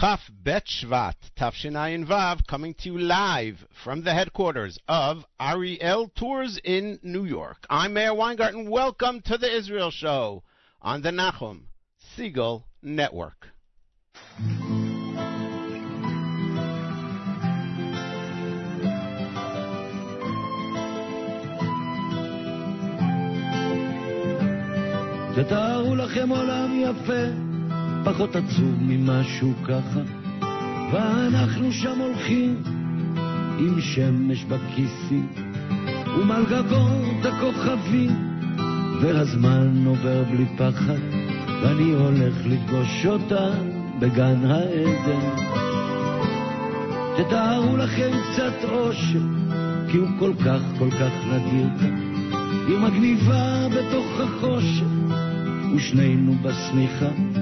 Chaf betshvat Shvat Tavshinayinvav coming to you live from the headquarters of Ariel Tours in New York. I'm Meir Weingarten. Welcome to the Israel Show on the Nachum Segal Network. תתארו לכם עולם יפה פחות עצוב ממשהו ככה, ואנחנו שם הולכים עם שמש בכיסים, ומעל גגות הכוכבים, והזמן עובר בלי פחד, ואני הולך לפגוש אותה בגן העדן. תתארו לכם קצת אושר, כי הוא כל כך כל כך נדיר כאן. היא מגניבה בתוך החושך, ושנינו בשמיכה.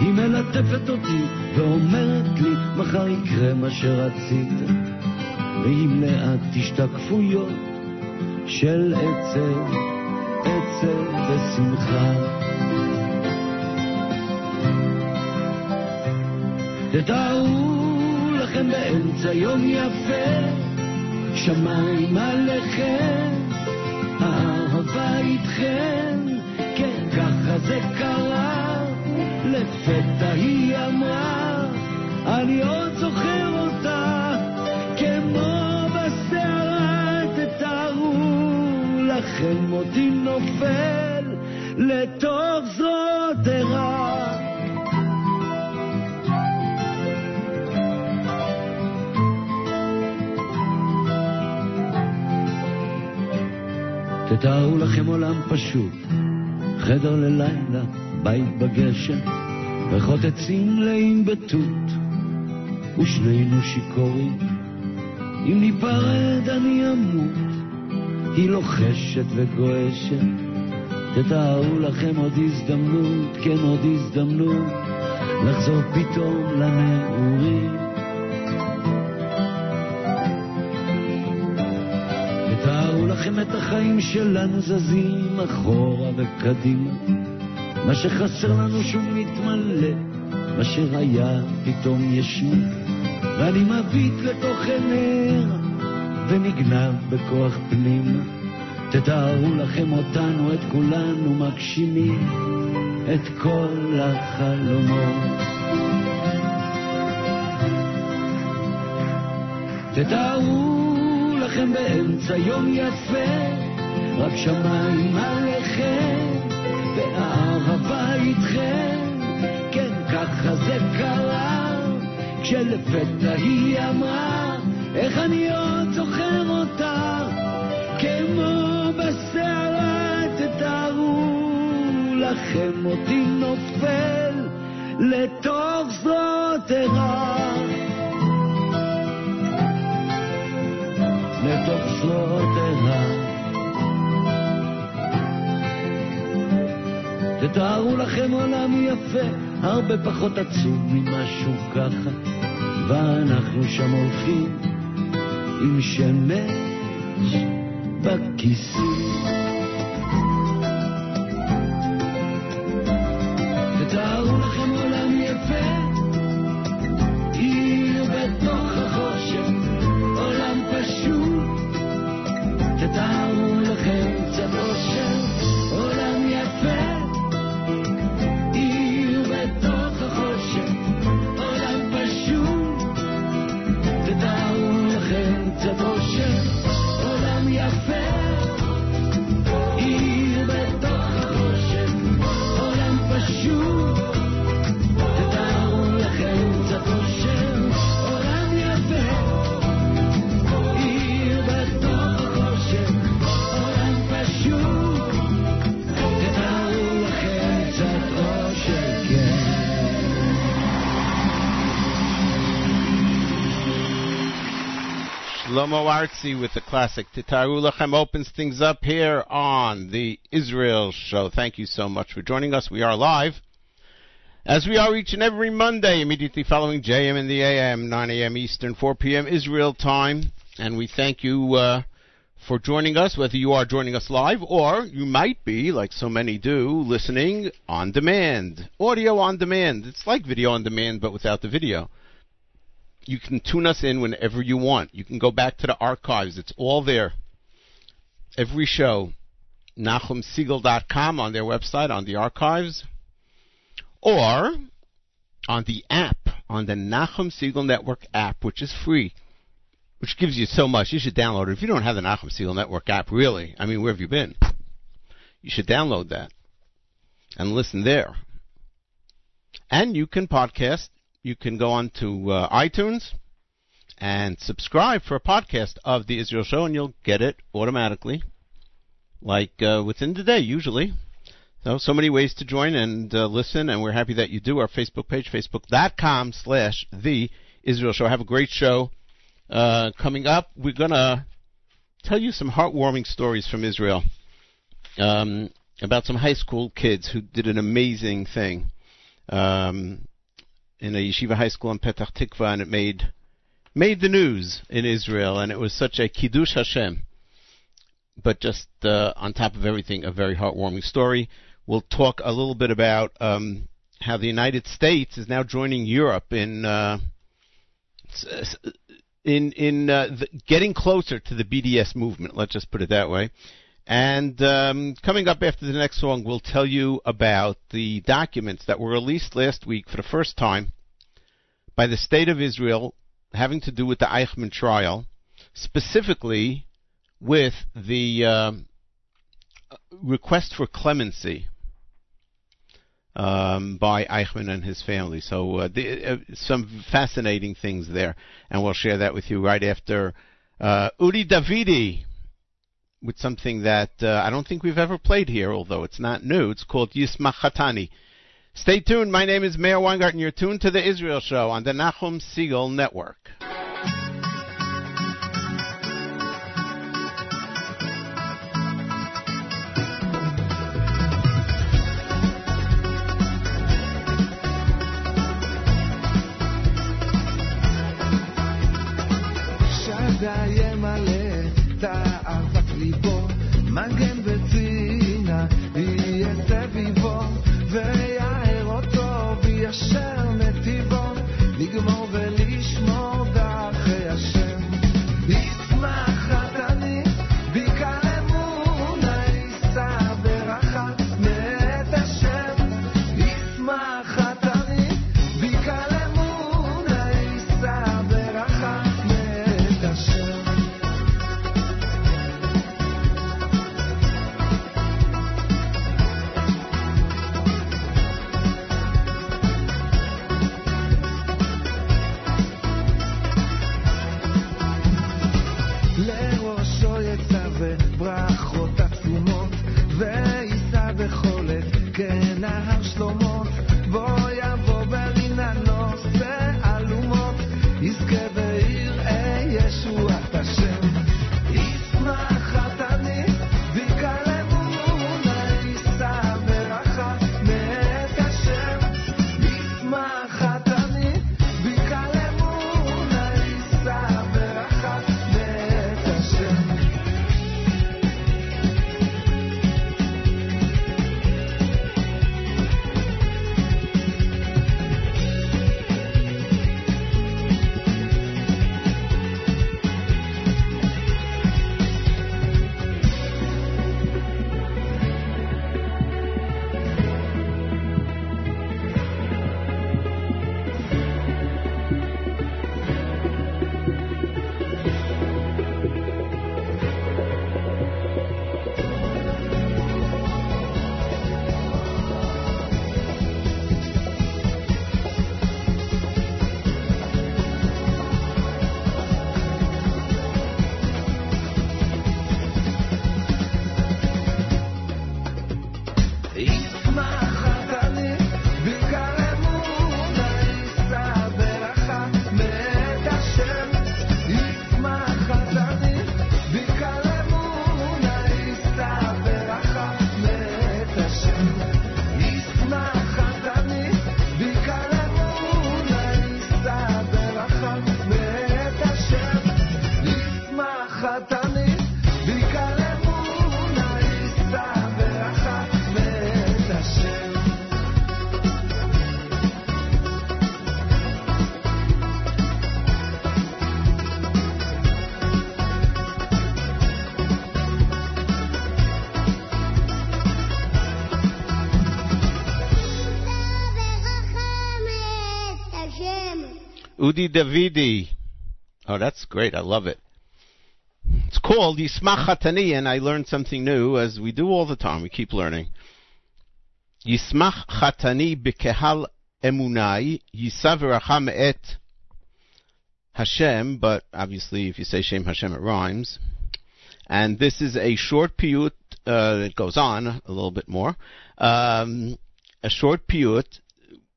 היא מלטפת אותי ואומרת לי, מחר יקרה מה שרצית, והיא מלאת השתקפויות של עצב, עצב ושמחה. תתארו לכם באמצע יום יפה, שמיים עליכם, האהבה איתכם, כן, ככה זה קרה. לפתע היא אמרה, אני עוד זוכר אותה, כמו בסערה, תתארו לכם אותי נופל לתוך זרועות ערה. תתארו לכם עולם פשוט, חדר ללילה, בית בגשם, ריחות עצים מלאים בתות, ושנינו שיכורים. אם ניפרד אני אמות, היא לוחשת וגועשת. תתארו לכם עוד הזדמנות, כן עוד הזדמנות, לחזור פתאום לנעורים. תתארו לכם את החיים שלנו זזים אחורה וקדימה. מה שחסר לנו שהוא מתמלא, מה שהיה פתאום ישנו, ואני מביט לתוך עיניה ונגנב בכוח פנימה. תתארו לכם אותנו, את כולנו מגשימים את כל החלומות. תתארו לכם באמצע יום יפה, רק שמיים עליכם. והאהבה איתכם, כן, ככה זה קרה, כשלפתע היא אמרה, איך אני עוד זוכר אותה, כמו בסערה, תתארו לכם אותי נופל לתוך זרועות ערה. לתוך זרועות ערה. תתארו לכם עולם יפה, הרבה פחות עצוב ממשהו ככה, ואנחנו שם הולכים עם שמש בכיסים. Shlomo with the classic Titaru Lachem opens things up here on the Israel Show. Thank you so much for joining us. We are live, as we are each and every Monday, immediately following JM in the AM, 9 a.m. Eastern, 4 p.m. Israel time. And we thank you uh, for joining us, whether you are joining us live or you might be, like so many do, listening on demand. Audio on demand. It's like video on demand, but without the video. You can tune us in whenever you want. You can go back to the archives. It's all there. Every show. NachumSegal.com on their website, on the archives. Or on the app, on the Nachum Segal Network app, which is free which gives you so much. You should download it. If you don't have the Nachum Segal Network app, really, I mean, where have you been? You should download that and listen there. And you can podcast. You can go on to uh, iTunes and subscribe for a podcast of the Israel Show, and you'll get it automatically, like uh, within the day, usually. So, so many ways to join and uh, listen, and we're happy that you do. Our Facebook page, facebook.com slash the Israel Show. Have a great show. Uh, coming up, we're going to tell you some heartwarming stories from Israel um, about some high school kids who did an amazing thing um, in a yeshiva high school in Petah Tikva, and it made made the news in Israel, and it was such a kiddush Hashem. But just uh, on top of everything, a very heartwarming story. We'll talk a little bit about um, how the United States is now joining Europe in uh, in in uh, the, getting closer to the BDS movement. Let's just put it that way. And um, coming up after the next song, we'll tell you about the documents that were released last week for the first time by the State of Israel having to do with the Eichmann trial, specifically with the um, request for clemency um, by Eichmann and his family. So uh, the, uh, some fascinating things there, and we'll share that with you right after uh, Davidi with something that uh, I don't think we've ever played here, although it's not new. It's called Yismach Hatani. Stay tuned. My name is Meir Weingarten. You're tuned to the Israel Show on the Nachum Segal Network. Mangue Udi Davidi. Oh, that's great. I love it. It's called Yismach Chatani, and I learned something new, as we do all the time. We keep learning. Yismach Chatani b'kehal emunai yisav et Hashem, but obviously if you say Shem Hashem it rhymes. And this is a short piyut, uh, it goes on a little bit more, um, a short piyut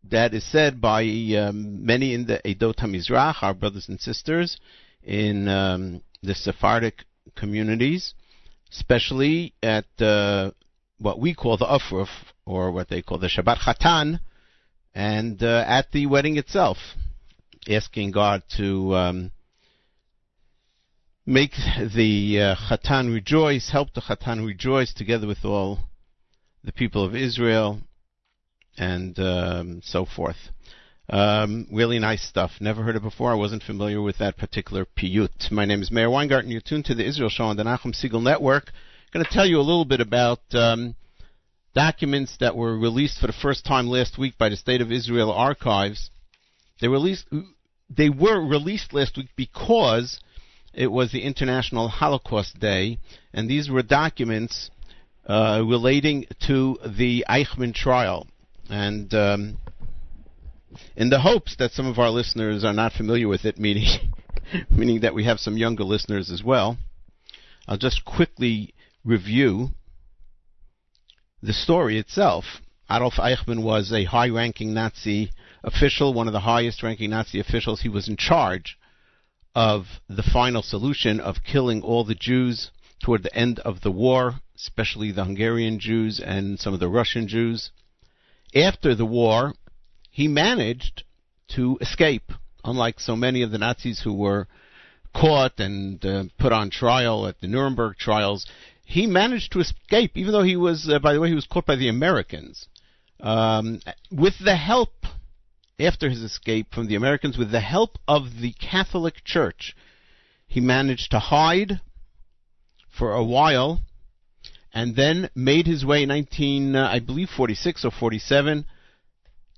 that is said by um, many in the Edot HaMizrach, our brothers and sisters, in um, the Sephardic communities, especially at uh, what we call the Ufruf, or what they call the Shabbat Chatan, and uh, at the wedding itself, asking God to um, make the uh, Chatan rejoice, help the Chatan rejoice together with all the people of Israel, and um, so forth. Um, really nice stuff. Never heard it before. I wasn't familiar with that particular piyut. My name is Meir Weingarten. You're tuned to the Israel Show on the Nachum Segal Network. I'm going to tell you a little bit about um, documents that were released for the first time last week by the State of Israel Archives. They released. They were released last week because it was the International Holocaust Day, and these were documents uh, relating to the Eichmann trial. And um, in the hopes that some of our listeners are not familiar with it, meaning meaning that we have some younger listeners as well. I'll just quickly review the story itself. Adolf Eichmann was a high ranking Nazi official, one of the highest ranking Nazi officials. He was in charge of the final solution of killing all the Jews toward the end of the war, especially the Hungarian Jews and some of the Russian Jews. After the war, he managed to escape, unlike so many of the Nazis who were caught and uh, put on trial at the Nuremberg trials. He managed to escape, even though he was, uh, by the way, he was caught by the Americans. Um, with the help, after his escape from the Americans, with the help of the Catholic Church, he managed to hide for a while and then made his way in 19, uh, I believe, 46 or 47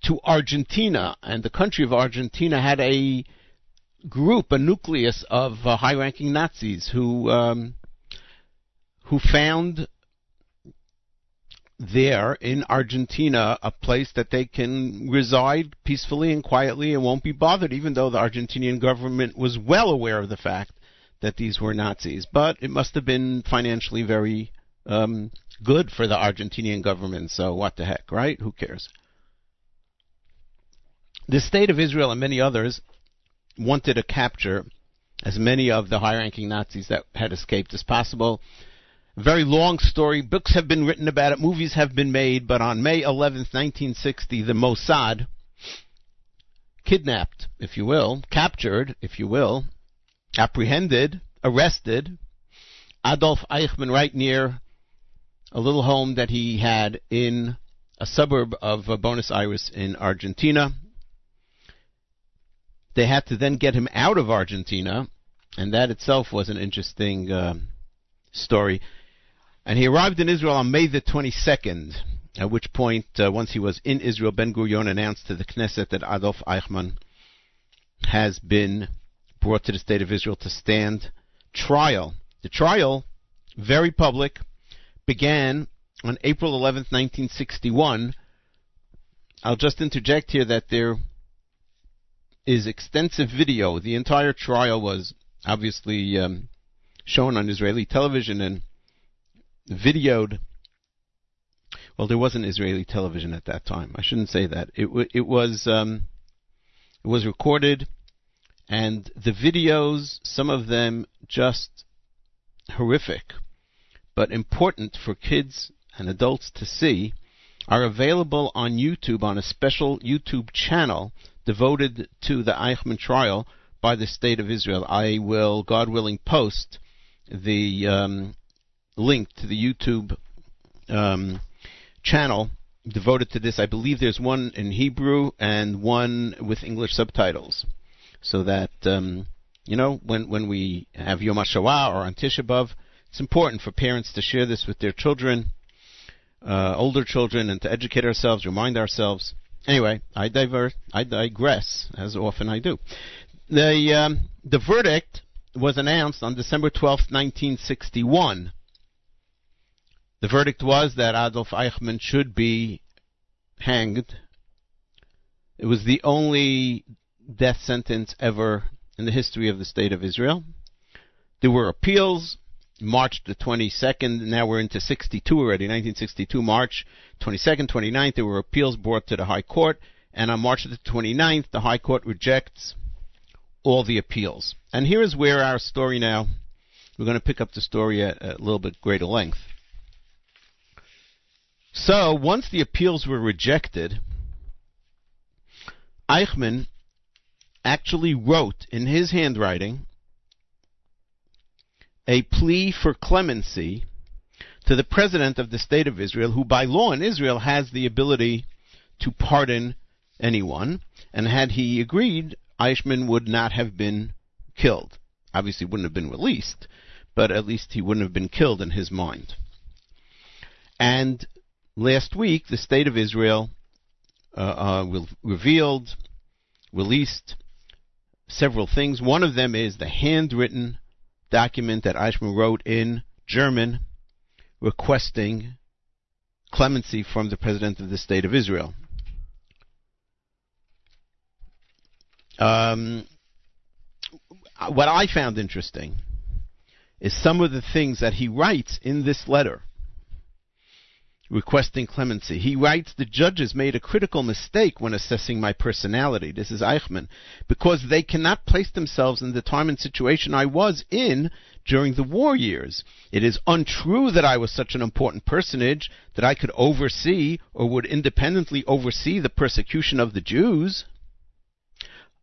to Argentina, and the country of Argentina had a group, a nucleus of uh, high-ranking Nazis who um, who found there in Argentina a place that they can reside peacefully and quietly and won't be bothered, even though the Argentinian government was well aware of the fact that these were Nazis. But it must have been financially very um, good for the Argentinian government, so what the heck, right? Who cares? The state of Israel and many others wanted to capture as many of the high ranking Nazis that had escaped as possible. Very long story. Books have been written about it, movies have been made, but on May 11th, 1960, the Mossad kidnapped, if you will, captured, if you will, apprehended, arrested Adolf Eichmann right near a little home that he had in a suburb of Buenos Aires in Argentina. They had to then get him out of Argentina, and that itself was an interesting uh, story. And he arrived in Israel on May the 22nd, at which point, uh, once he was in Israel, Ben Gurion announced to the Knesset that Adolf Eichmann has been brought to the state of Israel to stand trial. The trial, very public, began on April 11, 1961. I'll just interject here that there is extensive video. The entire trial was obviously um, shown on Israeli television and videoed. Well, there wasn't Israeli television at that time. I shouldn't say that. It w- it was um, it was recorded, and the videos, some of them just horrific, but important for kids and adults to see, are available on YouTube on a special YouTube channel devoted to the Eichmann trial by the State of Israel. I will, God willing, post the um, link to the YouTube um, channel devoted to this. I believe there's one in Hebrew and one with English subtitles, so that um, you know when when we have Yom HaShoah or on Tisha B'av, it's important for parents to share this with their children, uh, older children, and to educate ourselves, remind ourselves anyway, I divert, I digress, as often I do. The um, the verdict was announced on December 12, 1961. The verdict was that Adolf Eichmann should be hanged. It was the only death sentence ever in the history of the state of Israel. There were appeals. March the 22nd, now we're into 62 already, 1962, March 22nd, 29th, there were appeals brought to the High Court, and on March the 29th, the High Court rejects all the appeals. And here is where our story now, we're going to pick up the story at a little bit greater length. So, once the appeals were rejected, Eichmann actually wrote in his handwriting a plea for clemency to the president of the state of Israel, who by law in Israel has the ability to pardon anyone, and had he agreed, Eichmann would not have been killed. Obviously, wouldn't have been released, but at least he wouldn't have been killed in his mind. And last week, the state of Israel uh, uh, revealed, released several things. One of them is the handwritten document that Eichmann wrote in German requesting clemency from the President of the State of Israel. Um, what I found interesting is some of the things that he writes in this letter requesting clemency. He writes, The judges made a critical mistake when assessing my personality. This is Eichmann. Because they cannot place themselves in the time and situation I was in during the war years. It is untrue that I was such an important personage that I could oversee or would independently oversee the persecution of the Jews.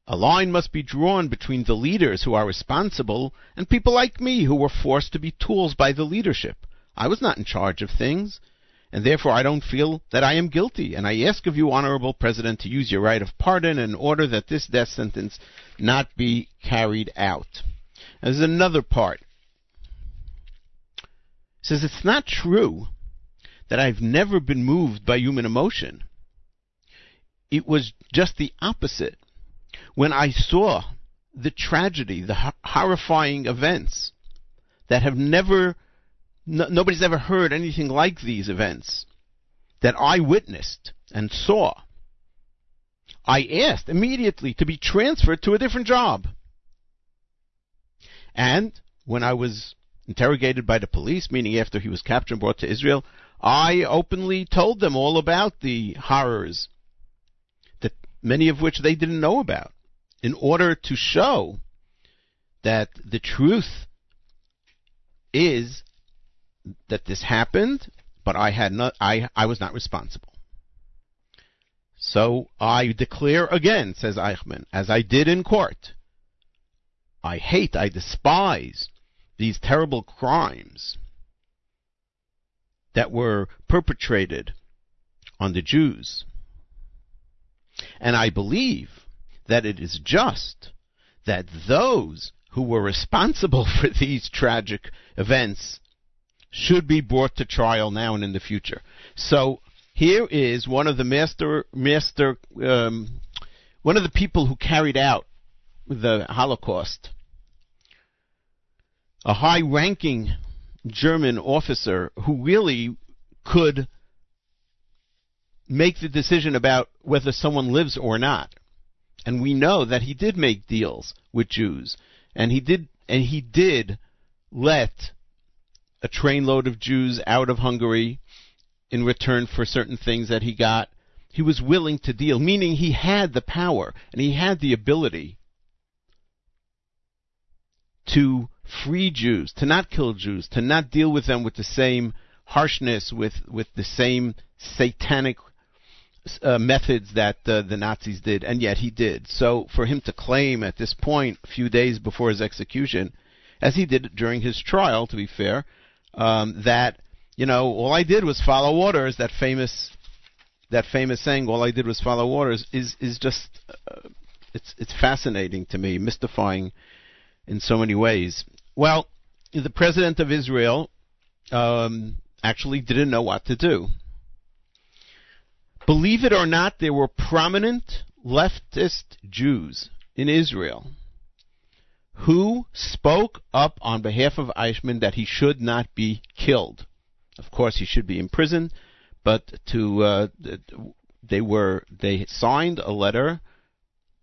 A line must be drawn between the leaders who are responsible and people like me who were forced to be tools by the leadership. I was not in charge of things and therefore I don't feel that I am guilty. And I ask of you, Honorable President, to use your right of pardon in order that this death sentence not be carried out. There's another part. It says it's not true that I've never been moved by human emotion. It was just the opposite. When I saw the tragedy, the horrifying events that have never no, nobody's ever heard anything like these events that I witnessed and saw. I asked immediately to be transferred to a different job. And when I was interrogated by the police, meaning after he was captured and brought to Israel, I openly told them all about the horrors that many of which they didn't know about in order to show that the truth is that this happened, but I had not I I was not responsible. So I declare again, says Eichmann, as I did in court. I hate, I despise these terrible crimes that were perpetrated on the Jews. And I believe that it is just that those who were responsible for these tragic events should be brought to trial now and in the future. So here is one of the master master um, one of the people who carried out the Holocaust, a high-ranking German officer who really could make the decision about whether someone lives or not. And we know that he did make deals with Jews, and he did and he did let a trainload of Jews out of Hungary in return for certain things that he got. He was willing to deal, meaning he had the power and he had the ability to free Jews, to not kill Jews, to not deal with them with the same harshness, with, with the same satanic uh, methods that uh, the Nazis did, and yet he did. So for him to claim at this point, a few days before his execution, as he did during his trial, to be fair, um, that you know all I did was follow orders. That famous that famous saying, "All I did was follow orders," is is just uh, it's it's fascinating to me, mystifying in so many ways. Well, the president of Israel um, actually didn't know what to do. Believe it or not, there were prominent leftist Jews in Israel who spoke up on behalf of Eichmann that he should not be killed. Of course, he should be imprisoned, but to uh, they were they signed a letter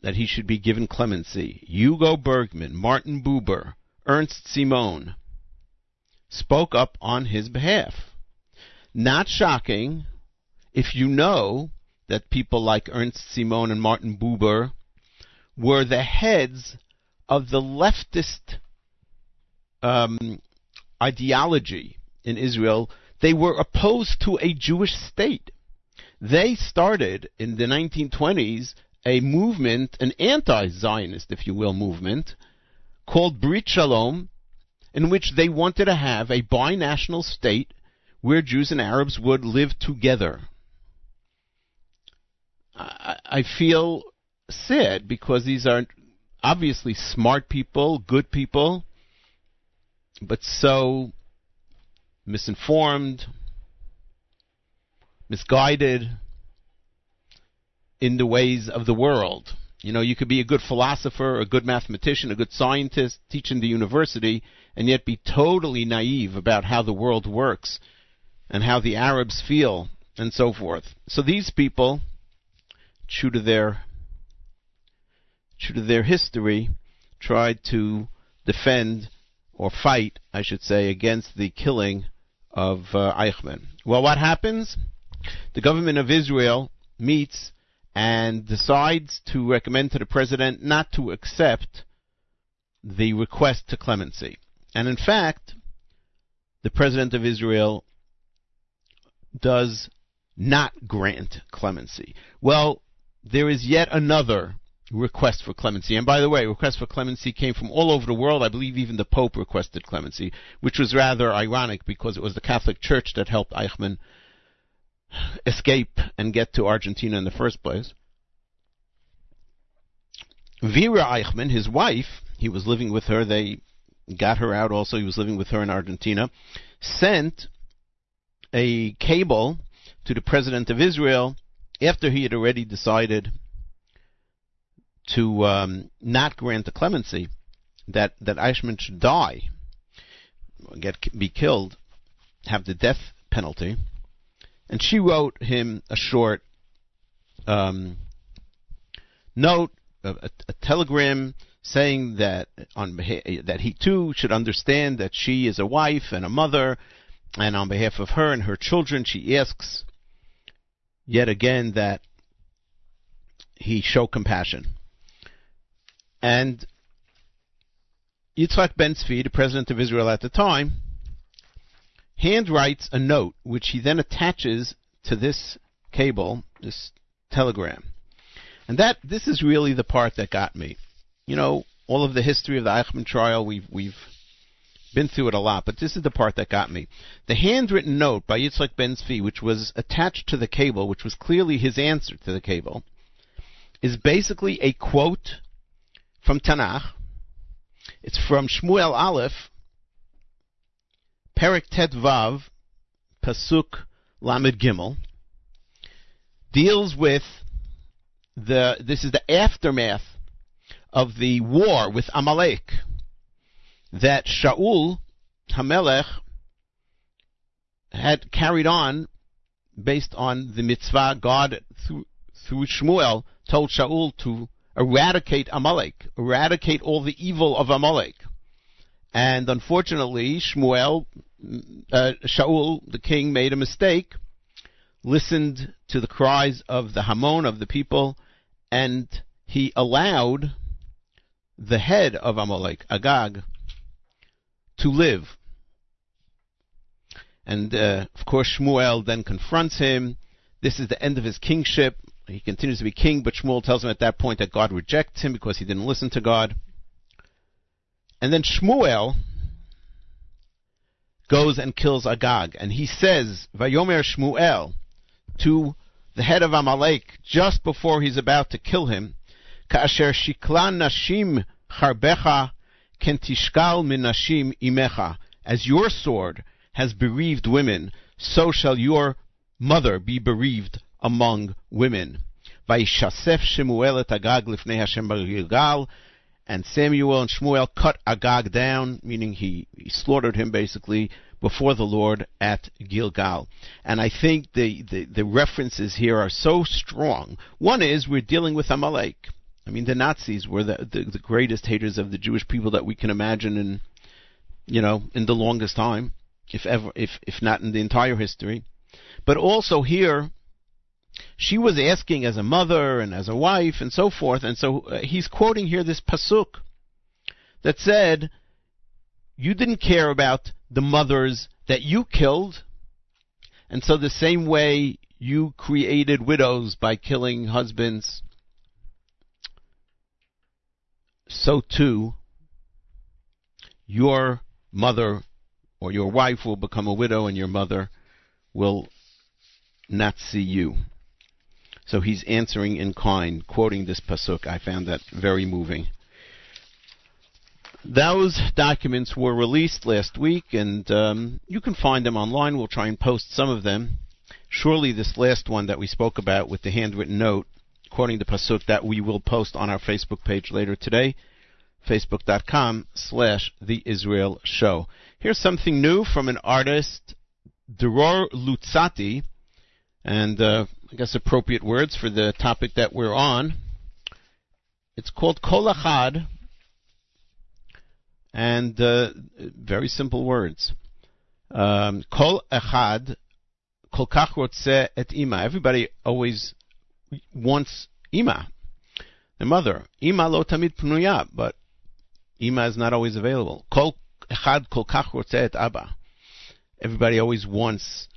that he should be given clemency. Hugo Bergmann, Martin Buber, Ernst Simon spoke up on his behalf. Not shocking if you know that people like Ernst Simon and Martin Buber were the heads of the leftist um, ideology in Israel. They were opposed to a Jewish state. They started in the 1920s a movement, an anti-Zionist, if you will, movement called Brit Shalom, in which they wanted to have a binational state where Jews and Arabs would live together. I, I feel sad because these are obviously smart people, good people, but so misinformed, misguided in the ways of the world. You know, you could be a good philosopher, a good mathematician, a good scientist, teach in the university, and yet be totally naive about how the world works and how the Arabs feel and so forth. So these people, true to their true to their history, tried to defend or fight, I should say, against the killing of uh, Eichmann. Well, what happens? The government of Israel meets and decides to recommend to the president not to accept the request to clemency. And in fact, the president of Israel does not grant clemency. Well, there is yet another request for clemency. And by the way, requests for clemency came from all over the world. I believe even the Pope requested clemency, which was rather ironic because it was the Catholic Church that helped Eichmann escape and get to Argentina in the first place. Vera Eichmann, his wife, he was living with her. They got her out also. He was living with her in Argentina. Sent a cable to the president of Israel after he had already decided to um, not grant the clemency that that Eichmann should die, get be killed, have the death penalty, and she wrote him a short um, note, a, a, a, telegram saying that on that he too should understand that she is a wife and a mother, and on behalf of her and her children, she asks yet again that he show compassion. And Yitzhak Ben Tzvi, the president of Israel at the time, handwrites a note which he then attaches to this cable, this telegram. And that this is really the part that got me. You know, all of the history of the Eichmann trial, we've we've been through it a lot, but this is the part that got me. The handwritten note by Yitzhak Ben Tzvi, which was attached to the cable, which was clearly his answer to the cable, is basically a quote from Tanakh. It's from Shmuel Aleph, Perik Tet Vav, Pasuk Lamed Gimel, deals with the. This is the aftermath of the war with Amalek that Shaul Hamelech had carried on based on the mitzvah God through, through Shmuel told Shaul to eradicate Amalek, eradicate all the evil of Amalek. And unfortunately, Shmuel, uh, Shaul, the king, made a mistake, listened to the cries of the Hamon, of the people, and he allowed the head of Amalek, Agag, to live. And uh, of course, Shmuel then confronts him. This is the end of his kingship. He continues to be king, but Shmuel tells him at that point that God rejects him because he didn't listen to God. And then Shmuel goes and kills Agag, and he says, Vayomer Shmuel, to the head of Amalek, just before he's about to kill him, Ka'asher shiklan nashim charbecha kentishkal min nashim imecha. As your sword has bereaved women, so shall your mother be bereaved among women. Vayishasef Shemuel et Agag lifnei Hashem Gilgal, and Samuel and Shmuel cut Agag down, meaning he, he slaughtered him basically before the Lord at Gilgal. And I think the, the, the references here are so strong. One is we're dealing with Amalek. I mean, the Nazis were the, the, the greatest haters of the Jewish people that we can imagine in, you know, in the longest time, if ever, if if not in the entire history. But also here, she was asking as a mother and as a wife and so forth, and so uh, he's quoting here this pasuk that said, "You didn't care about the mothers that you killed, and so the same way you created widows by killing husbands." so too your mother or your wife will become a widow and your mother will not see you. So he's answering in kind, quoting this pasuk. I found that very moving. Those documents were released last week, and um, you can find them online. We'll try and post some of them. Surely, this last one that we spoke about with the handwritten note quoting the pasuk that we will post on our Facebook page later today, facebook.com slash the Israel Show. Here's something new from an artist, Dror Luzzati, and uh, I guess appropriate words for the topic that we're on. It's called Kol Achad, and uh, very simple words. Um, Kol Echad, Kol Kach et Ima. Everybody always wants Ima, the mother. Ima lo tamid pnuya, but Ima is not always available. Kol echad kol kach et Abba. Everybody always wants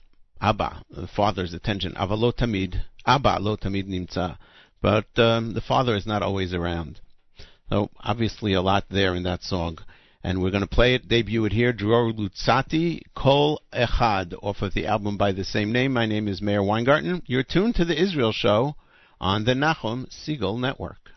Abba, the father's attention. Ava lo tamid, Abba lo tamid nimtza. But um, the father is not always around. So obviously a lot there in that song. And we're going to play it, debut it here, Dror Luzzati, Kol Echad, off of the album by the same name. My name is Meir Weingarten. You're tuned to the Israel Show on the Nachum Segal Network.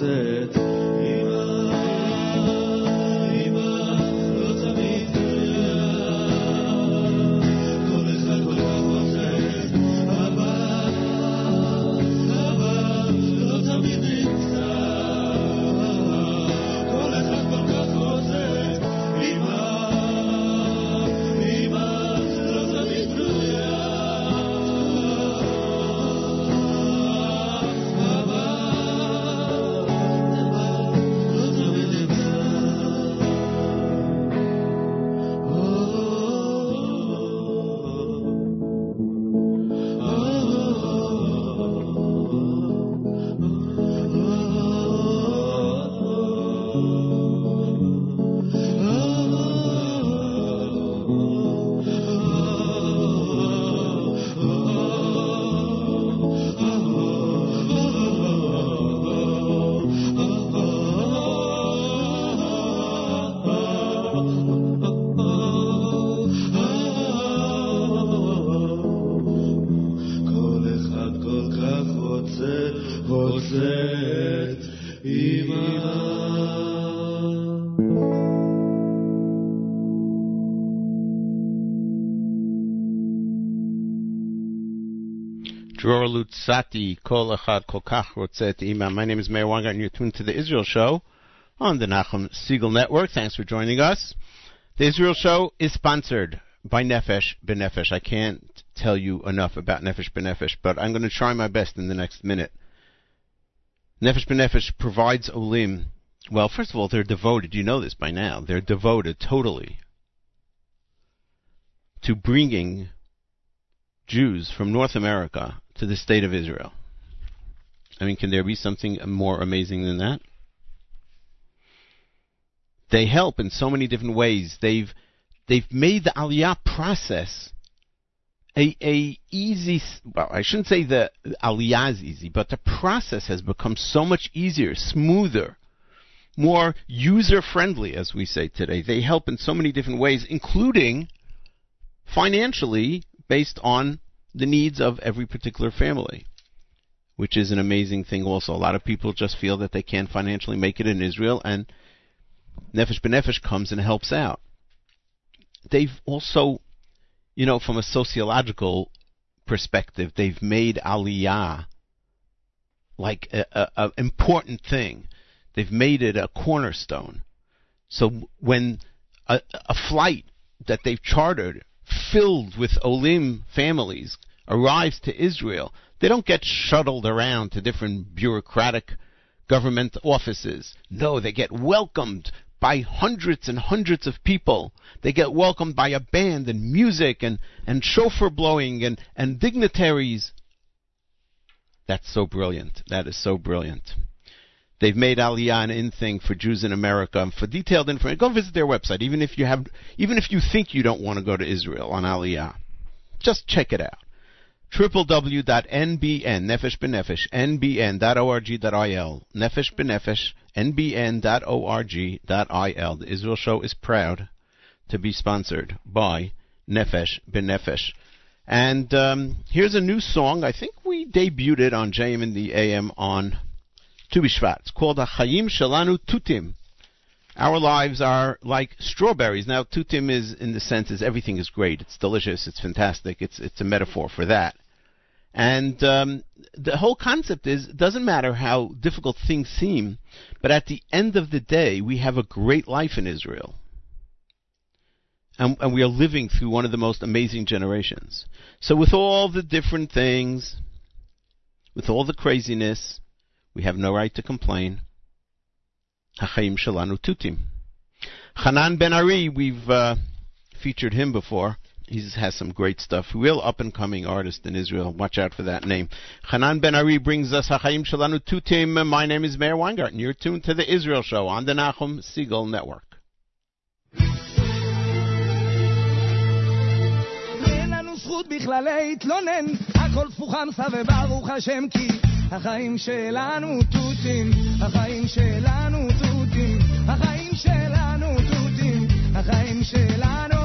wanted. Dror Lutzati, Kol Echad Rotzet. My name is Meir Weingarten, and you're tuned to the Israel Show on the Nachum Segal Network. Thanks for joining us. The Israel Show is sponsored by Nefesh B'Nefesh. I can't tell you enough about Nefesh B'Nefesh, but I'm going to try my best in the next minute. Nefesh B'Nefesh provides Olim. Well, first of all, they're devoted. You know this by now. They're devoted totally to bringing Jews from North America to the state of Israel. I mean, can there be something more amazing than that? They help in so many different ways. They've they've made the aliyah process a a easy. Well, I shouldn't say the aliyah is easy, but the process has become so much easier, smoother, more user friendly, as we say today. They help in so many different ways, including financially based on the needs of every particular family, which is an amazing thing also. A lot of people just feel that they can't financially make it in Israel, and Nefesh B'Nefesh comes and helps out. They've also, you know, from a sociological perspective, they've made Aliyah like an important thing. They've made it a cornerstone. So when a, a flight that they've chartered filled with Olim families arrives to Israel, they don't get shuttled around to different bureaucratic government offices. No, they get welcomed by hundreds and hundreds of people. They get welcomed by a band and music and, and shofar blowing and, and dignitaries. That's so brilliant. That is so brilliant. They've made Aliyah an in thing for Jews in America. And for detailed information, go visit their website. Even if you have, even if you think you don't want to go to Israel on Aliyah, just check it out. www.nbn nefesh b'nefesh nbn.org.il nefesh b'nefesh nbn.org.il. The Israel Show is proud to be sponsored by Nefesh b'nefesh. And um, here's a new song. I think we debuted it on JM in the AM on Tu B'Shvat. It's called Achayim Shalanu Tutim. Our lives are like strawberries. Now, tutim is in the sense is everything is great. It's delicious. It's fantastic. It's it's a metaphor for that. And um, the whole concept is doesn't matter how difficult things seem, but at the end of the day, we have a great life in Israel. And, and we are living through one of the most amazing generations. So, with all the different things, with all the craziness, we have no right to complain. Hachaim Shalanu Tutim. Hanan Ben Ari, we've uh, featured him before. He has some great stuff. Real up and coming artist in Israel. Watch out for that name. Hanan Ben Ari brings us Hachaim Shalanu Tutim. My name is Meir Weingarten. You're tuned to the Israel Show on the Nachum Segal Network. בכלל להתלונן, הכל פוכמסה וברוך השם כי החיים שלנו תותים, החיים שלנו תותים, החיים שלנו תותים, החיים שלנו...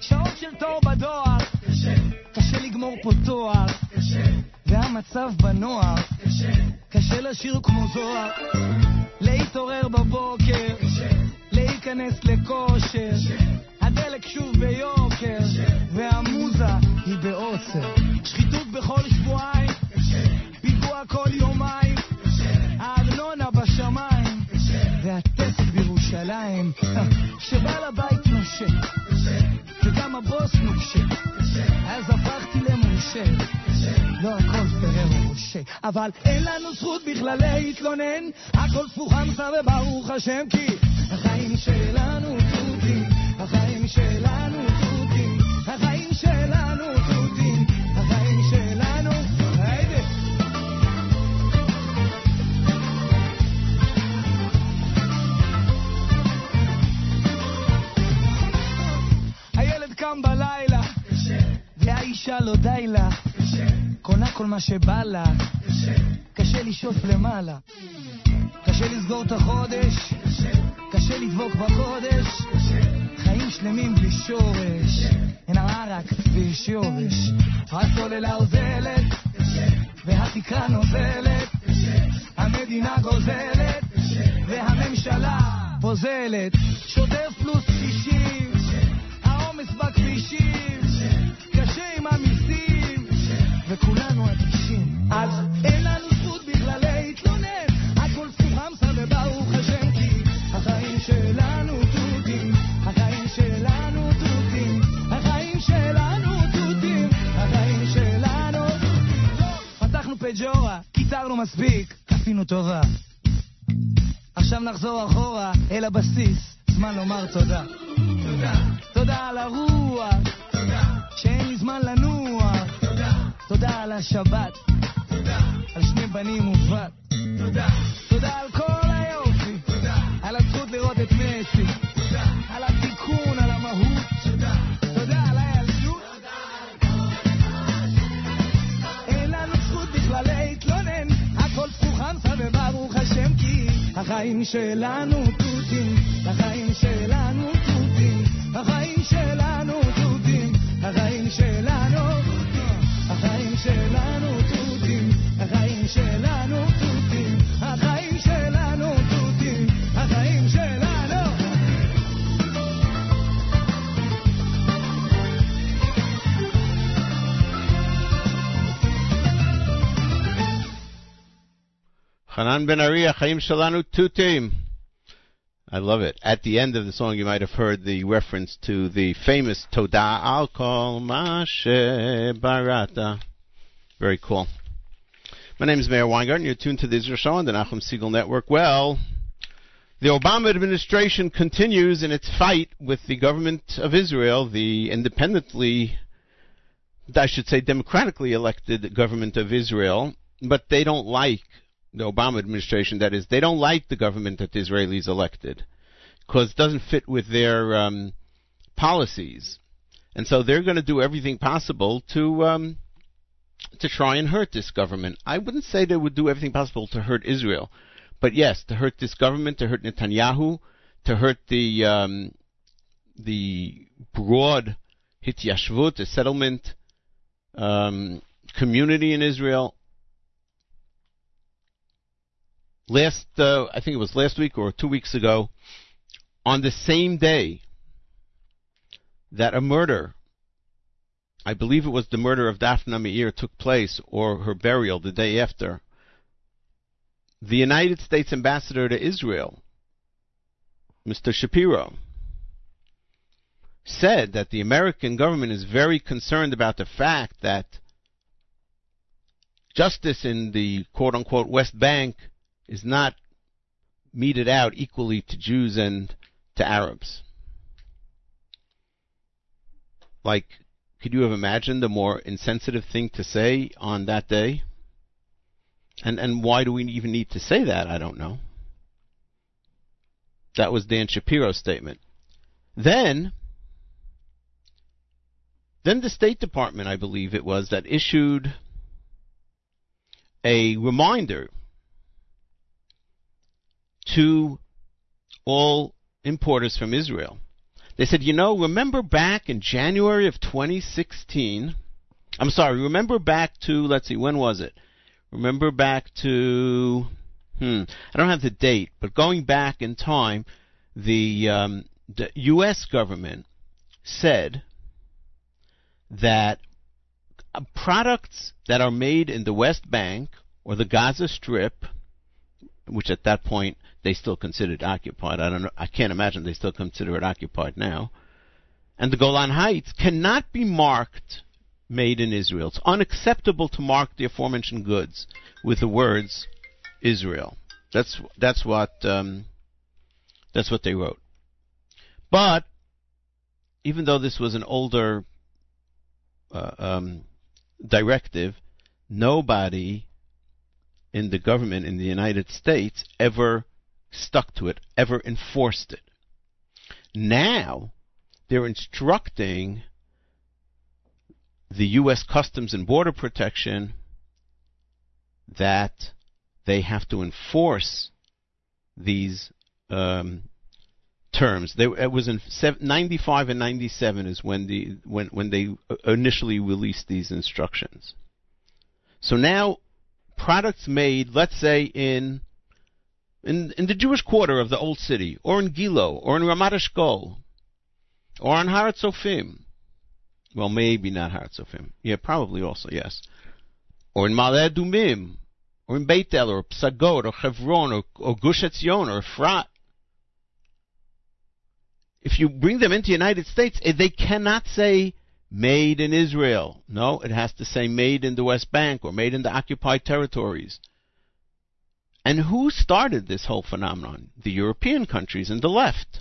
שעות של תור בדואר, קשה לגמור פה תואר, קשה, והמצב בנוער, קשה, קשה לשיר כמו זוהר, להתעורר בבוקר, קשה להיכנס לכושר. הדלק שוב ביוקר, והמוזה היא בעוצר. שחיתות בכל שבועיים, פיגוע כל יומיים, הארנונה בשמיים, והטסט בירושלים, שבעל הבית נושה, וגם הבוס נושה, אז הפכתי למורשה. לא הכל פרר ומשה, אבל אין לנו זכות בכלל להתלונן, הכל פוחמסה וברוך השם כי החיים מה שבא לה, קשה לשאוף למעלה, קשה לסגור את החודש, קשה לדבוק בקודש, חיים שלמים בלי שורש, אין הערק ויש יורש, הסוללה אוזלת, והתקרה נוזלת, המדינה גוזלת, והממשלה פוזלת, שוטף פלוס 60, העומס בכבישים, אז אין לנו זכות בכלל להתלונן, הכל סוכם וברוך השם, כי החיים שלנו תותים, החיים שלנו תותים, החיים שלנו תותים, החיים שלנו. פתחנו פג'ורה, קיצרנו מספיק, כפינו טובה. עכשיו נחזור אחורה אל הבסיס, זמן לומר תודה. תודה. תודה על הרוח, תודה. שאין לי זמן לנוח. תודה. תודה על השבת, תודה. על שני בנים ובת. תודה. תודה על כל היופי, תודה. על הזכות לראות את מסי. תודה. על התיקון, על המהות. תודה. תודה על הילדות. אין לנו זכות בכלל להתלונן, הכל ספוך חמסה וברוך השם כי החיים שלנו תותים, החיים שלנו תותים, החיים שלנו תותים, החיים שלנו החיים שלנו Hanan Ben Ari, Chaim Shalanu Tutim. I love it. At the end of the song, you might have heard the reference to the famous Toda Al Kol Mashe Barata. Very cool. My name is Meir Weingarten. You're tuned to the Israel Show on the Nachum Segal Network. Well, the Obama administration continues in its fight with the government of Israel, the independently, I should say, democratically elected government of Israel, but they don't like the Obama administration, that is, they don't like the government that the Israelis elected because it doesn't fit with their um, policies, and so they're going to do everything possible to um, to try and hurt this government. I wouldn't say they would do everything possible to hurt Israel, but yes, to hurt this government, to hurt Netanyahu, to hurt the um, the broad hityashvut, the settlement um, community in Israel last uh, I think it was last week or two weeks ago, on the same day that a murder, I believe it was the murder of Dafna Meir took place, or her burial the day after, the United States ambassador to Israel, Mr. Shapiro, said that the American government is very concerned about the fact that justice in the quote unquote West Bank is not meted out equally to Jews and to Arabs. Like, could you have imagined a more insensitive thing to say on that day? And and why do we even need to say that? I don't know. That was Dan Shapiro's statement. Then then the State Department, I believe it was, that issued a reminder to all importers from Israel. They said, you know, remember back in January of 2016, I'm sorry, remember back to, let's see, when was it? Remember back to, hmm, I don't have the date, but going back in time, the, um, the U.S. government said that products that are made in the West Bank or the Gaza Strip, which at that point they still considered occupied. I don't know. I can't imagine they still consider it occupied now. And the Golan Heights cannot be marked made in Israel. It's unacceptable to mark the aforementioned goods with the words Israel. That's that's what um, that's what they wrote. But even though this was an older uh, um, directive, nobody in the government in the United States ever stuck to it, ever enforced it. Now, they're instructing the U.S. Customs and Border Protection that they have to enforce these um, terms. They, it was in 95 and 97 is when the when when they initially released these instructions. So now, products made, let's say in in, in the Jewish quarter of the old city, or in Gilo, or in Ramat Eshkol, or on Har Sofim. Well, maybe not Har Sofim. Yeah, probably also, yes. Or in Ma'ale Adumim, or in Beit El, or Psagot, or Hebron, or, or Gush Etzion, or Efrat. If you bring them into the United States, eh, they cannot say made in Israel. No, it has to say made in the West Bank or made in the occupied territories. And who started this whole phenomenon? The European countries and the left.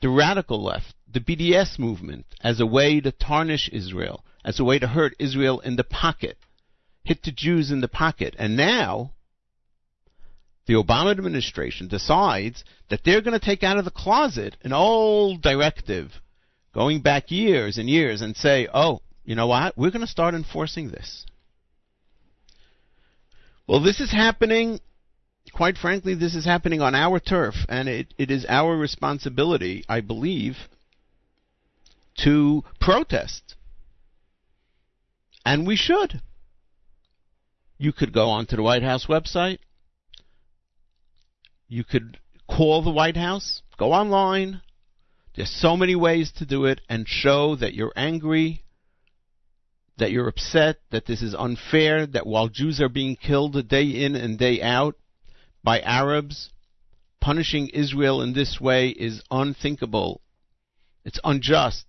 The radical left, the BDS movement, as a way to tarnish Israel, as a way to hurt Israel in the pocket, hit the Jews in the pocket. And now, the Obama administration decides that they're going to take out of the closet an old directive going back years and years and say, oh, you know what? We're going to start enforcing this. Well, this is happening, quite frankly, this is happening on our turf, and it, it is our responsibility, I believe, to protest. And we should. You could go onto the White House website. You could call the White House, go online. There's so many ways to do it and show that you're angry, that you're upset, that this is unfair, that while Jews are being killed day in and day out by Arabs, punishing Israel in this way is unthinkable. It's unjust.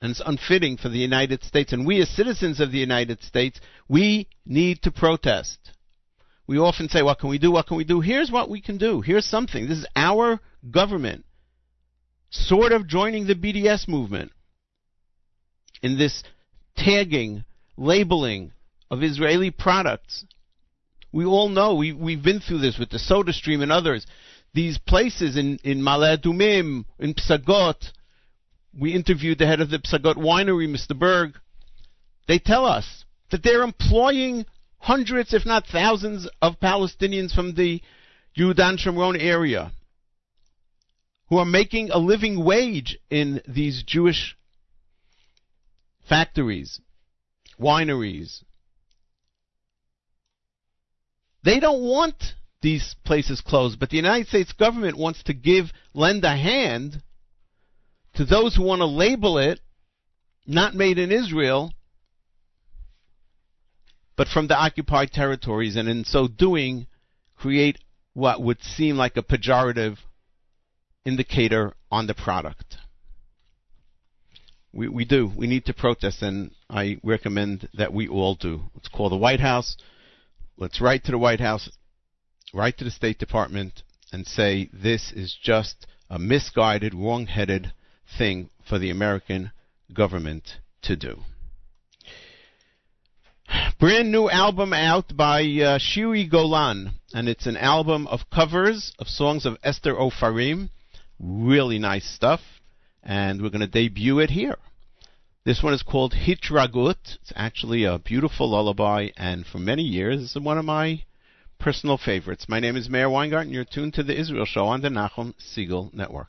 And it's unfitting for the United States. And we, as citizens of the United States, we need to protest. We often say, What can we do? What can we do? Here's what we can do. Here's something. This is our government sort of joining the BDS movement in this tagging, labeling of Israeli products. We all know, we, we've been through this with the Soda Stream and others. These places in, in Ma'ale Adumim, in Psagot, we interviewed the head of the Psagot winery, Mr. Berg. They tell us that they're employing hundreds, if not thousands, of Palestinians from the Yudan Shomron area who are making a living wage in these Jewish factories, wineries. They don't want these places closed, but the United States government wants to give, lend a hand to those who want to label it not made in Israel, but from the occupied territories, and in so doing, create what would seem like a pejorative indicator on the product. We, we do. We need to protest, and I recommend that we all do. Let's call the White House. Let's write to the White House, write to the State Department, and say this is just a misguided, wrong headed thing for the American government to do. Brand new album out by uh, Shiri Golan, and it's an album of covers of songs of Esther Ofarim. Really nice stuff, and we're going to debut it here. This one is called Hitragut. It's actually a beautiful lullaby, and for many years, it's one of my personal favorites. My name is Meir Weingarten. You're tuned to the Israel Show on the Nachum Segal Network.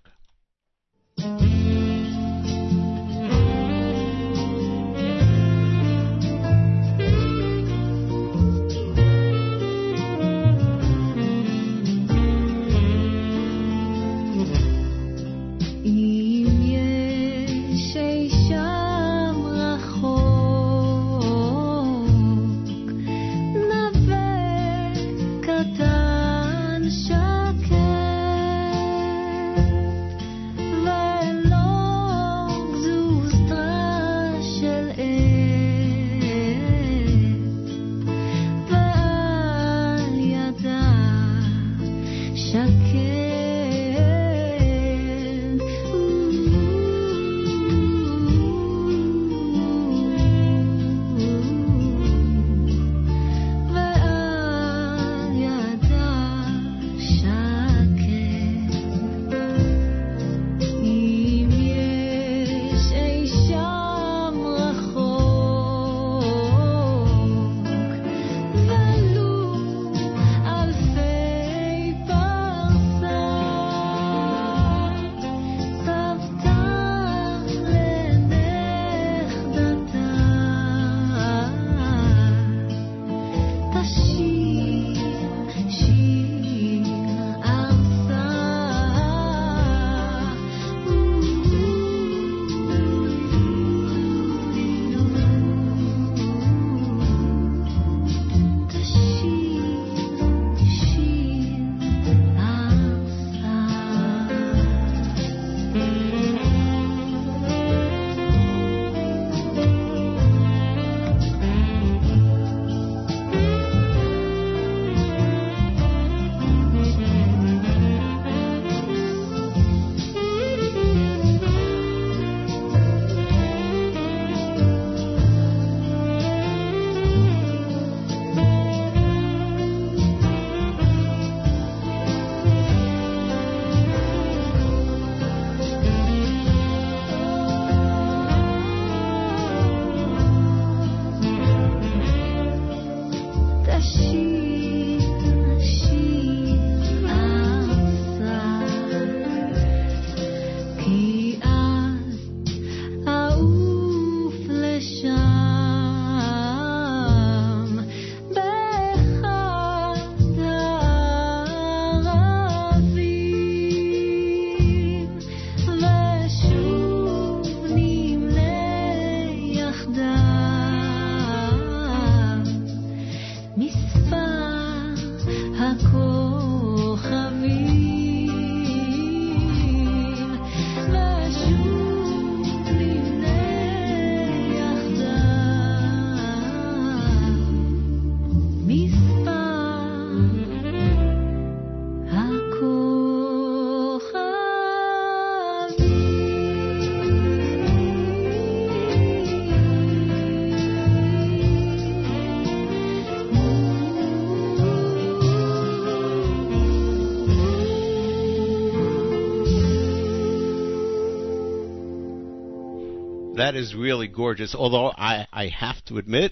That is really gorgeous. Although I, I have to admit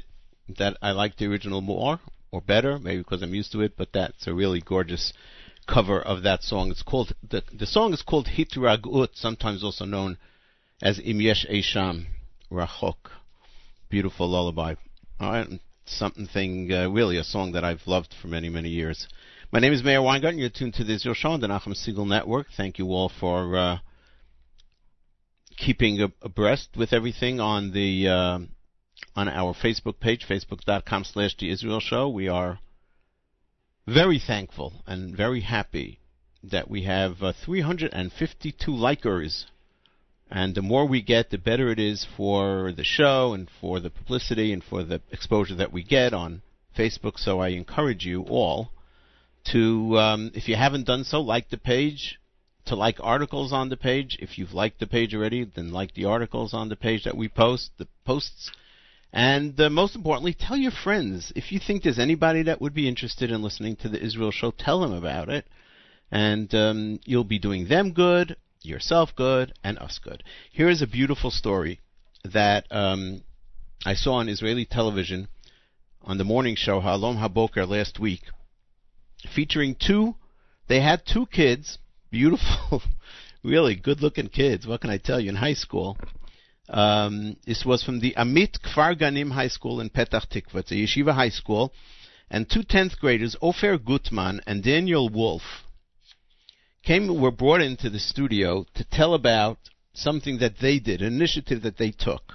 that I like the original more or better, maybe because I'm used to it, but that's a really gorgeous cover of that song. It's called the the song is called Hitragut, sometimes also known as Im Yesh Esham Rachok. Beautiful lullaby. Uh, something uh, really a song that I've loved for many many years. My name is Meir Weingarten. You're tuned to the Israel Show on the Nachum Segal Network. Thank you all for uh, keeping abreast with everything on the uh, on our Facebook page, facebook.com slash the Israel Show. We are very thankful and very happy that we have uh, 352 likers. And the more we get, the better it is for the show and for the publicity and for the exposure that we get on Facebook. So I encourage you all to, um, if you haven't done so, like the page, to like articles on the page. If you've liked the page already, then like the articles on the page that we post, the posts and uh, most importantly, tell your friends. If you think there's anybody that would be interested in listening to the Israel show, tell them about it. And um, you'll be doing them good, yourself good, and us good. Here is a beautiful story that um, I saw on Israeli television on the morning show HaOlam HaBoker last week, featuring two. They had two kids, beautiful, really good-looking kids. What can I tell you? In high school, um, this was from the Amit Kfar Ganim High School in Petach Tikva. It's a yeshiva high school. And two 10th graders, Ofer Gutman and Daniel Wolf, came were brought into the studio to tell about something that they did, an initiative that they took.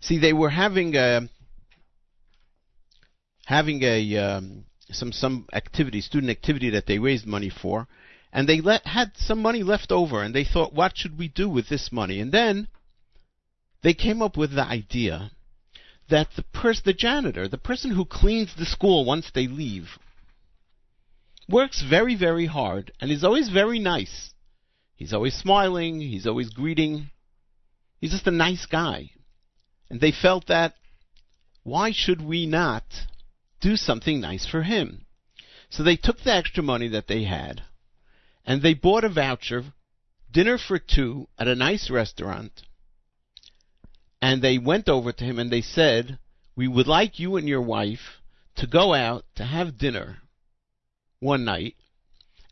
See, they were having a having a um, some some activity, student activity that they raised money for, and they let, had some money left over, and they thought, what should we do with this money? And then they came up with the idea that the person, the janitor, the person who cleans the school once they leave, works very, very hard and is always very nice. He's always smiling, he's always greeting. He's just a nice guy. And they felt that why should we not do something nice for him? So they took the extra money that they had and they bought a voucher, dinner for two at a nice restaurant and they went over to him and they said, We would like you and your wife to go out to have dinner one night,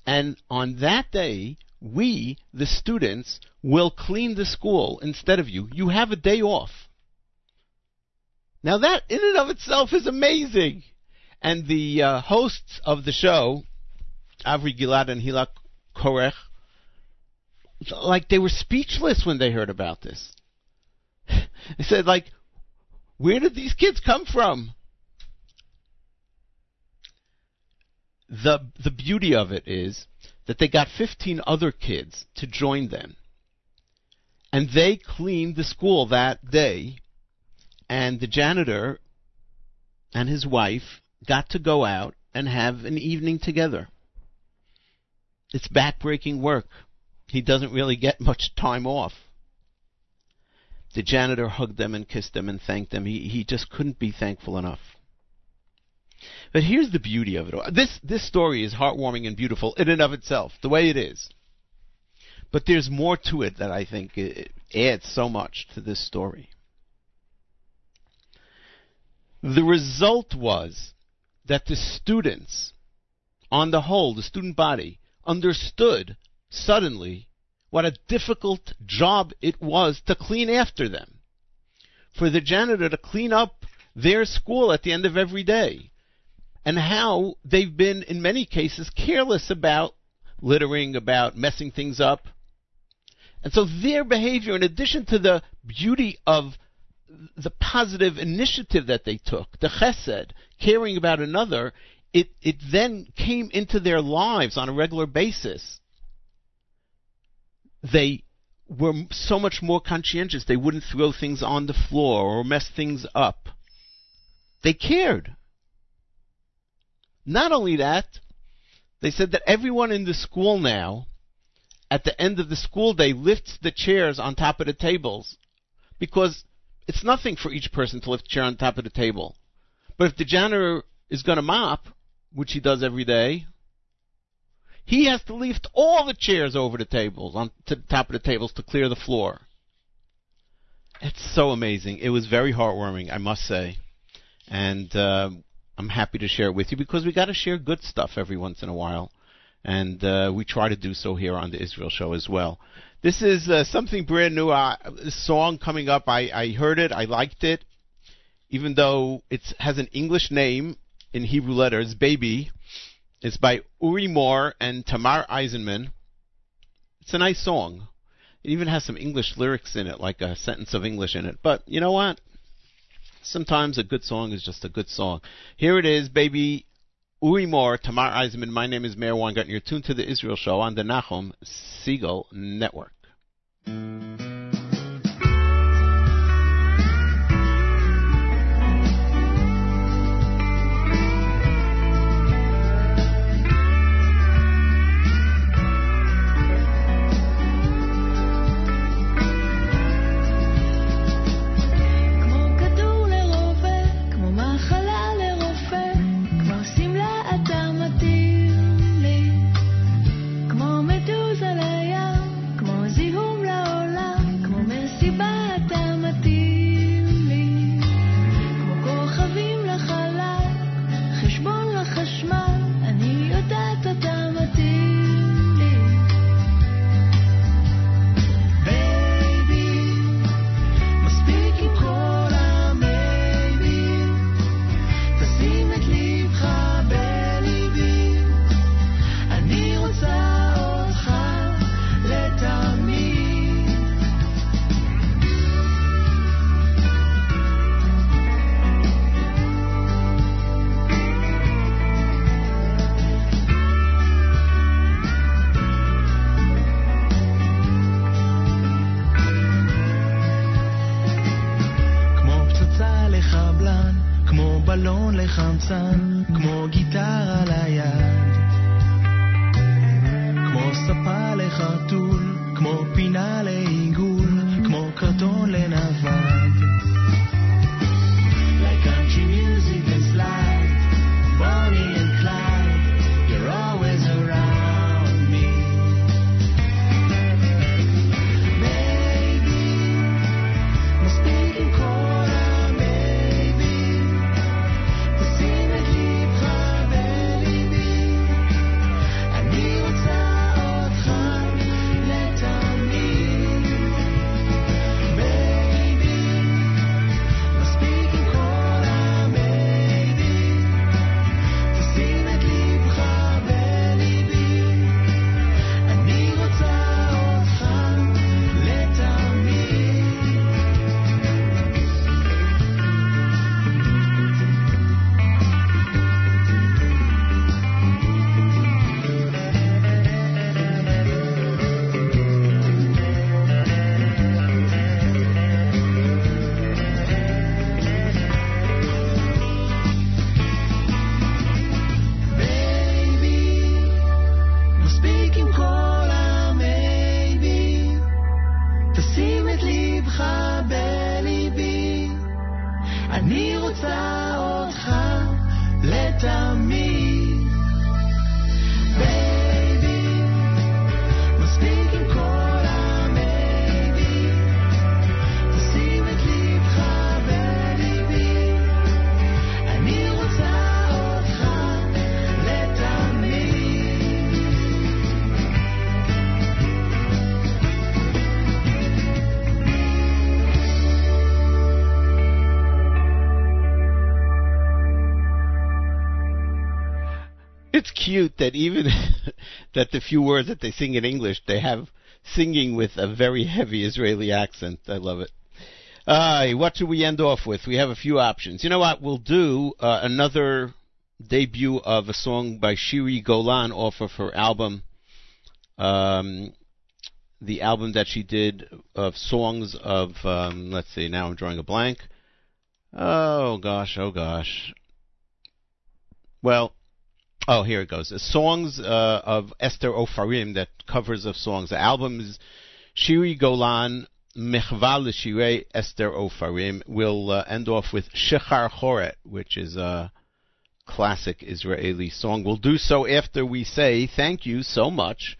and on that day, we, the students, will clean the school instead of you. You have a day off. Now, that in and of itself is amazing. And the uh, hosts of the show, Avri Gilad and Hilak Korach, like they were speechless when they heard about this. They said, like, where did these kids come from? The the beauty of it is that they got 15 other kids to join them. And they cleaned the school that day, and the janitor and his wife got to go out and have an evening together. It's backbreaking work. He doesn't really get much time off. The janitor hugged them and kissed them and thanked them. He, he just couldn't be thankful enough. But here's the beauty of it all. This, this story is heartwarming and beautiful in and of itself, the way it is. But there's more to it that I think adds so much to this story. The result was that the students, on the whole, the student body, understood suddenly what a difficult job it was to clean after them. For the janitor to clean up their school at the end of every day. And how they've been, in many cases, careless about littering, about messing things up. And so their behavior, in addition to the beauty of the positive initiative that they took, the chesed, caring about another, it, it then came into their lives on a regular basis they were so much more conscientious. They wouldn't throw things on the floor or mess things up. They cared. Not only that, they said that everyone in the school now, at the end of the school day, lifts the chairs on top of the tables because it's nothing for each person to lift a chair on top of the table. But if the janitor is going to mop, which he does every day, he has to lift all the chairs over the tables, on to the top of the tables to clear the floor. It's so amazing. It was very heartwarming, I must say, and uh, I'm happy to share it with you because we got to share good stuff every once in a while, and uh, we try to do so here on the Israel Show as well. This is uh, something brand new. Uh, song coming up. I, I heard it. I liked it, even though it has an English name in Hebrew letters. Baby. It's by Uri Moore and Tamar Eisenman. It's a nice song. It even has some English lyrics in it, like a sentence of English in it. But you know what? Sometimes a good song is just a good song. Here it is, baby. Uri Moore, Tamar Eisenman. My name is Meir Weingarten. You're tuned to the Israel Show on the Nachum Segal Network. That even that the few words that they sing in English, they have singing with a very heavy Israeli accent. I love it. Uh, what should we end off with? We have a few options. You know what? We'll do uh, another debut of a song by Shiri Golan off of her album, um, the album that she did of songs of, um, let's see, now I'm drawing a blank. Oh gosh, oh gosh. Well, Oh, here it goes. Songs uh, of Esther Ofarim, that covers of songs. The album is Shiri Golan Mechval Shirei Esther Ofarim. We'll uh, end off with Shechar Choret, which is a classic Israeli song. We'll do so after we say thank you so much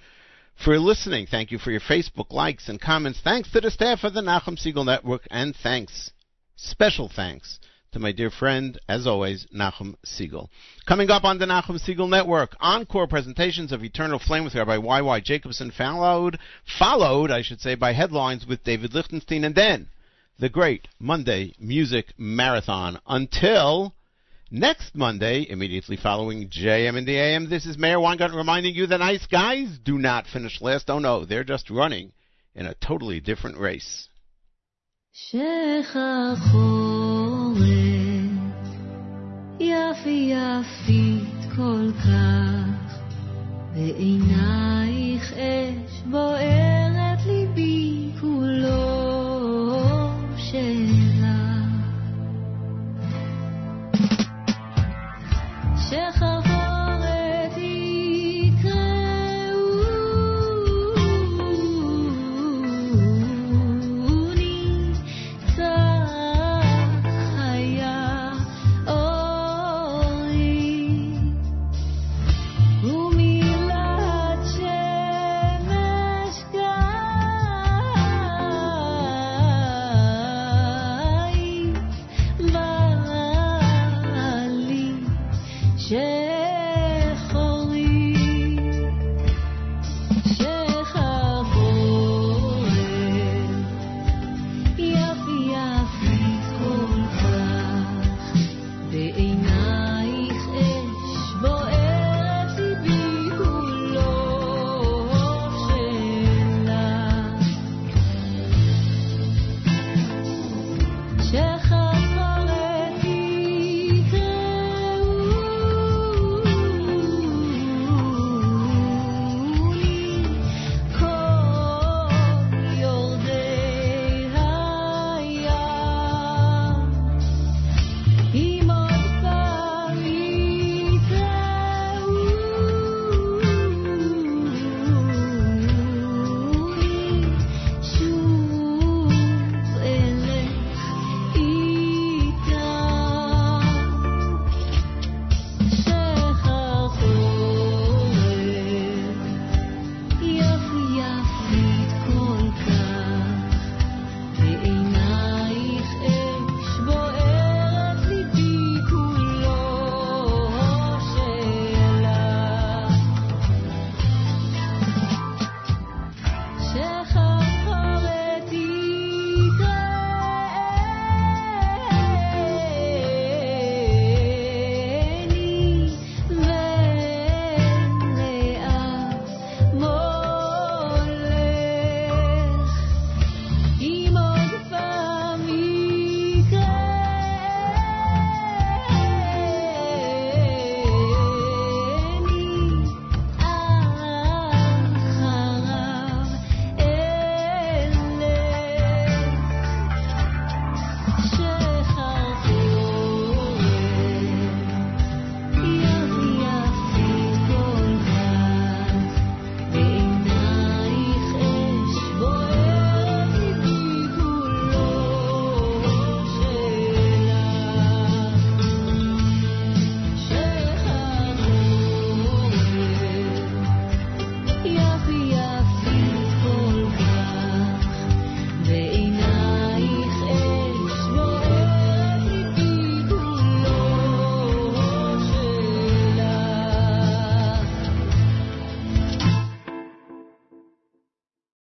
for listening. Thank you for your Facebook likes and comments. Thanks to the staff of the Nachum Segal Network, and thanks, special thanks, to my dear friend, as always, Nachum Segal. Coming up on the Nachum Segal Network, encore presentations of Eternal Flame with Rabbi Y.Y. Jacobson, followed, followed, I should say, by headlines with David Lichtenstein, and then the great Monday Music Marathon until next Monday, immediately following JM and the AM. This is Meir Weingarten reminding you the nice guys do not finish last. Oh no, they're just running in a totally different race. קוראת יפית כל כך, בעינייך אש בוערת ליבי כולו שאלה. שחר